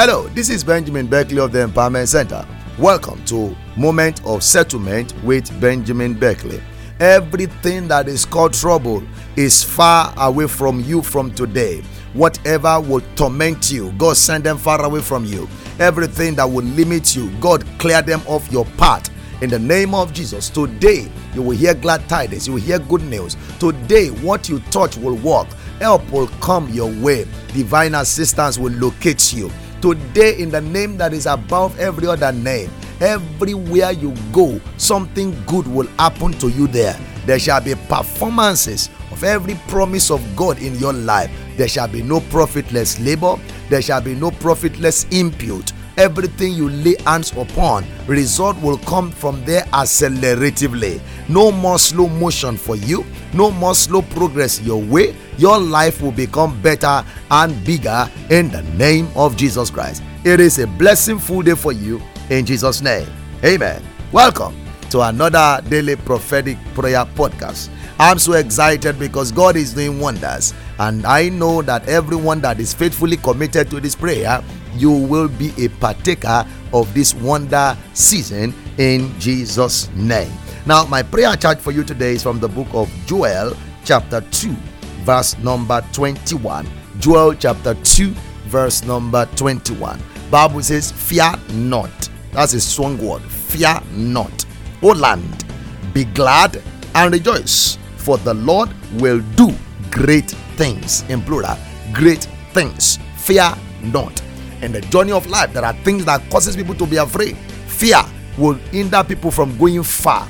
Hello, this is Benjamin Beckley of the Empowerment Center. Welcome to Moment of Settlement with Benjamin Beckley. Everything that is called trouble is far away from you from today. Whatever will torment you, God send them far away from you. Everything that will limit you, God clear them off your path. In the name of Jesus, today you will hear glad tidings, you will hear good news. Today, what you touch will work, help will come your way, divine assistance will locate you Today, in the name that is above every other name, everywhere you go, something good will happen to you there. There shall be performances of every promise of God in your life. There shall be no profitless labor, there shall be no profitless impute. Everything you lay hands upon, result will come from there acceleratively. No more slow motion for you, no more slow progress your way your life will become better and bigger in the name of Jesus Christ. It is a blessing full day for you in Jesus' name. Amen. Welcome to another daily prophetic prayer podcast. I'm so excited because God is doing wonders, and I know that everyone that is faithfully committed to this prayer, you will be a partaker of this wonder season in Jesus' name. Now, my prayer charge for you today is from the book of Joel, chapter 2, verse number 21. Joel chapter 2, verse number 21. Bible says, Fear not. That's a strong word. Fear not. O land, be glad and rejoice, for the Lord will do great things. In plural, great things. Fear not. In the journey of life, there are things that causes people to be afraid. Fear will hinder people from going far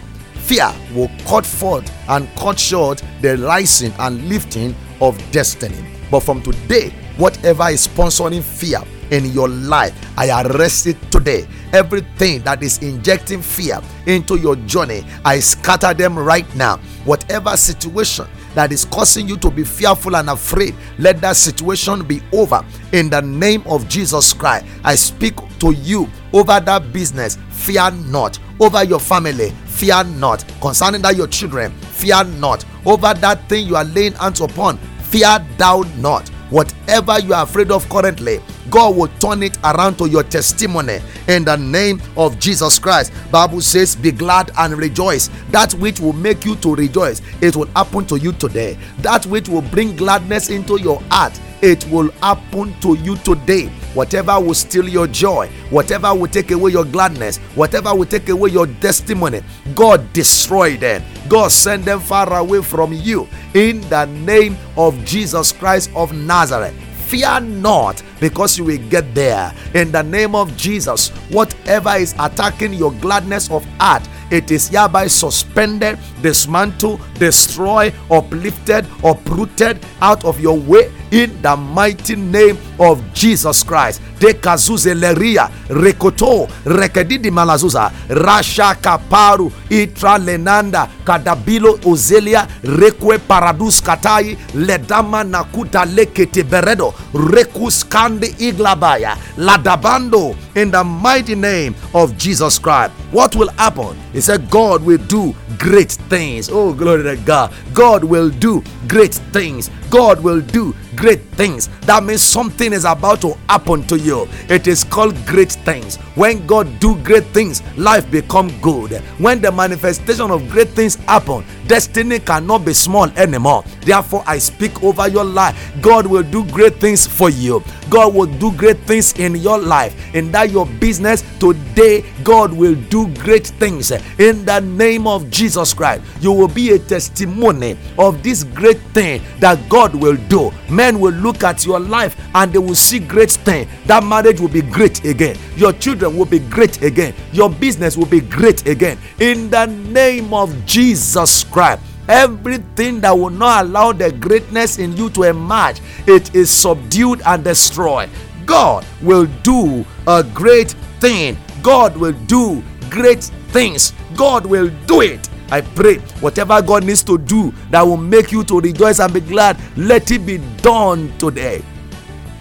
fear will cut forth and cut short the rising and lifting of destiny. But from today, whatever is sponsoring fear in your life, I arrest it today. Everything that is injecting fear into your journey, I scatter them right now. Whatever situation that is causing you to be fearful and afraid, let that situation be over in the name of Jesus Christ. I speak to you over that business, fear not. Over your family, fear not. Concerning that your children, fear not. Over that thing you are laying hands upon, fear thou not. Whatever you are afraid of currently, God will turn it around to your testimony in the name of Jesus Christ. Bible says, "Be glad and rejoice." That which will make you to rejoice, it will happen to you today. That which will bring gladness into your heart, it will happen to you today. Whatever will steal your joy, whatever will take away your gladness, whatever will take away your testimony, God destroy them. God send them far away from you in the name of Jesus Christ of Nazareth. Fear not, because you will get there. In the name of Jesus, whatever is attacking your gladness of heart, it is hereby suspended, dismantled, destroyed, uplifted, uprooted out of your way in the mighty name of Jesus Christ. De kazuze leria rekoto rekedidi malazuza rasha kaparu itra lenanda kadabilo ozelia rekwe paradus katai ledama nakuta lekete beredo rekus kande iglabaya ladabando in the mighty name of Jesus Christ. What will happen? He said, God will do great things. Oh, glory to God. God will do great things. God will do great things. That means something is about to happen to you. It is called great things. When God do great things, life become good. When the manifestation of great things happen, destiny cannot be small anymore. Therefore, I speak over your life. God will do great things for you. God will do great things in your life. In that your business today, God will do great things. In the name of Jesus Christ, you will be a testimony of this great thing that God will do. Men will look at your life and they will see great thing. That marriage will be great again. Your children will be great again. Your business will be great again. In the name of Jesus Christ everything that will not allow the greatness in you to emerge it is subdued and destroyed god will do a great thing god will do great things god will do it I pray whatever God needs to do that will make you to rejoice and be glad, let it be done today.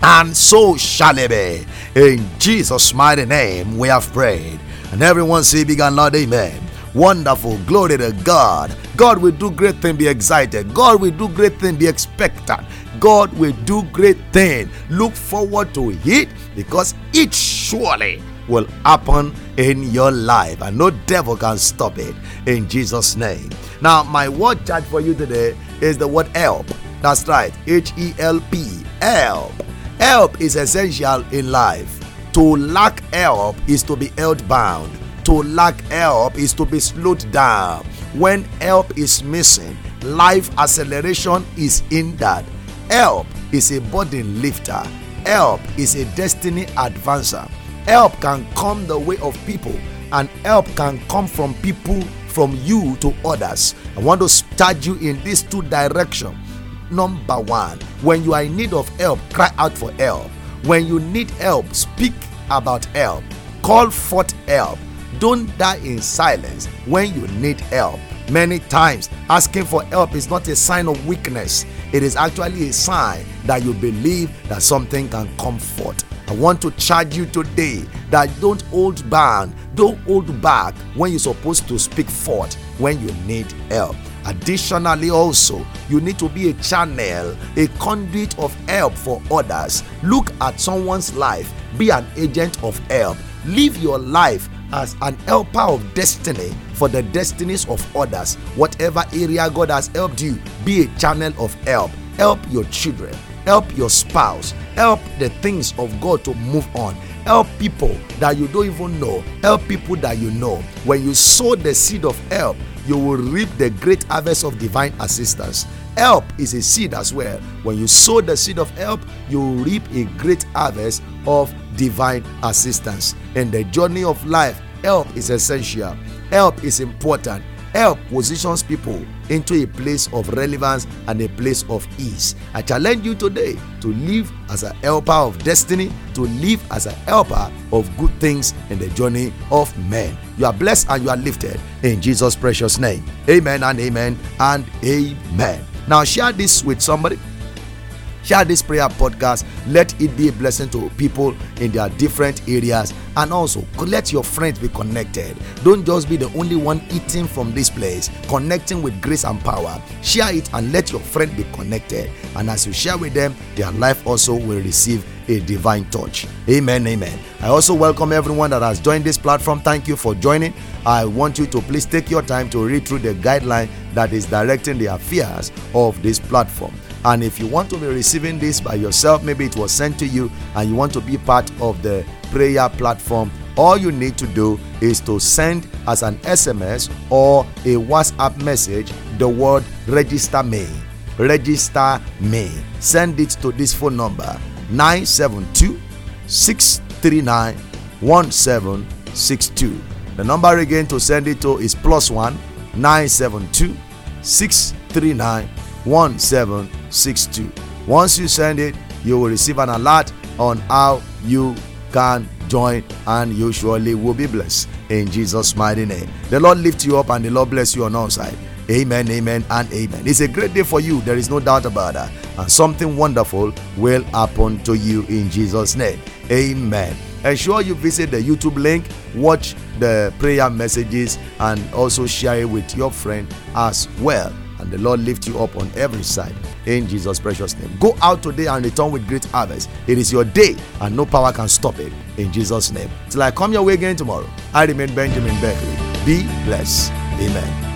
And so shall it be. In Jesus' mighty name, we have prayed. And everyone say big and loud, Amen. Wonderful. Glory to God. God will do great thing. Be excited. God will do great thing. Be expectant. God will do great thing. Look forward to it because it surely will happen in your life and no devil can stop it in Jesus name. Now my word charge for you today is the word help. That's right. H E L P. Help. Help is essential in life. To lack help is to be held bound. To lack help is to be slowed down. When help is missing, life acceleration is hindered. Help is a burden lifter. Help is a destiny advancer. Help can come the way of people, and help can come from people from you to others. I want to start you in these two directions. Number one, when you are in need of help, cry out for help. When you need help, speak about help. Call forth help. Don't die in silence when you need help. Many times, asking for help is not a sign of weakness, it is actually a sign that you believe that something can come forth. I want to charge you today that don't hold back, don't hold back when you're supposed to speak forth when you need help. Additionally, also, you need to be a channel, a conduit of help for others. Look at someone's life, be an agent of help. Live your life as an helper of destiny for the destinies of others. Whatever area God has helped you, be a channel of help. Help your children, help your spouse, help the things of God to move on. Help people that you don't even know, help people that you know. When you sow the seed of help, you will reap the great harvest of divine assistance. Help is a seed as well. When you sow the seed of help, you will reap a great harvest of divine assistance. In the journey of life, help is essential, help is important. Help positions people into a place of relevance and a place of ease. I challenge you today to live as a helper of destiny, to live as a helper of good things in the journey of men. You are blessed and you are lifted in Jesus' precious name. Amen and amen and amen. Now, share this with somebody share this prayer podcast let it be a blessing to people in their different areas and also let your friends be connected don't just be the only one eating from this place connecting with grace and power share it and let your friend be connected and as you share with them their life also will receive a divine touch. Amen. Amen. I also welcome everyone that has joined this platform. Thank you for joining. I want you to please take your time to read through the guideline that is directing the affairs of this platform. And if you want to be receiving this by yourself, maybe it was sent to you and you want to be part of the prayer platform, all you need to do is to send as an SMS or a WhatsApp message the word register me. Register me. Send it to this phone number 972 639 1762. The number again to send it to is plus 1 972 639 1762. Once you send it, you will receive an alert on how you can join and you surely will be blessed in Jesus' mighty name. The Lord lift you up and the Lord bless you on all sides. Amen, amen, and amen. It's a great day for you. There is no doubt about that. And something wonderful will happen to you in Jesus' name. Amen. Ensure you visit the YouTube link, watch the prayer messages, and also share it with your friend as well and the Lord lift you up on every side in Jesus' precious name. Go out today and return with great harvest. It is your day, and no power can stop it in Jesus' name. Till I come your way again tomorrow, I remain Benjamin Beckley. Be blessed. Amen.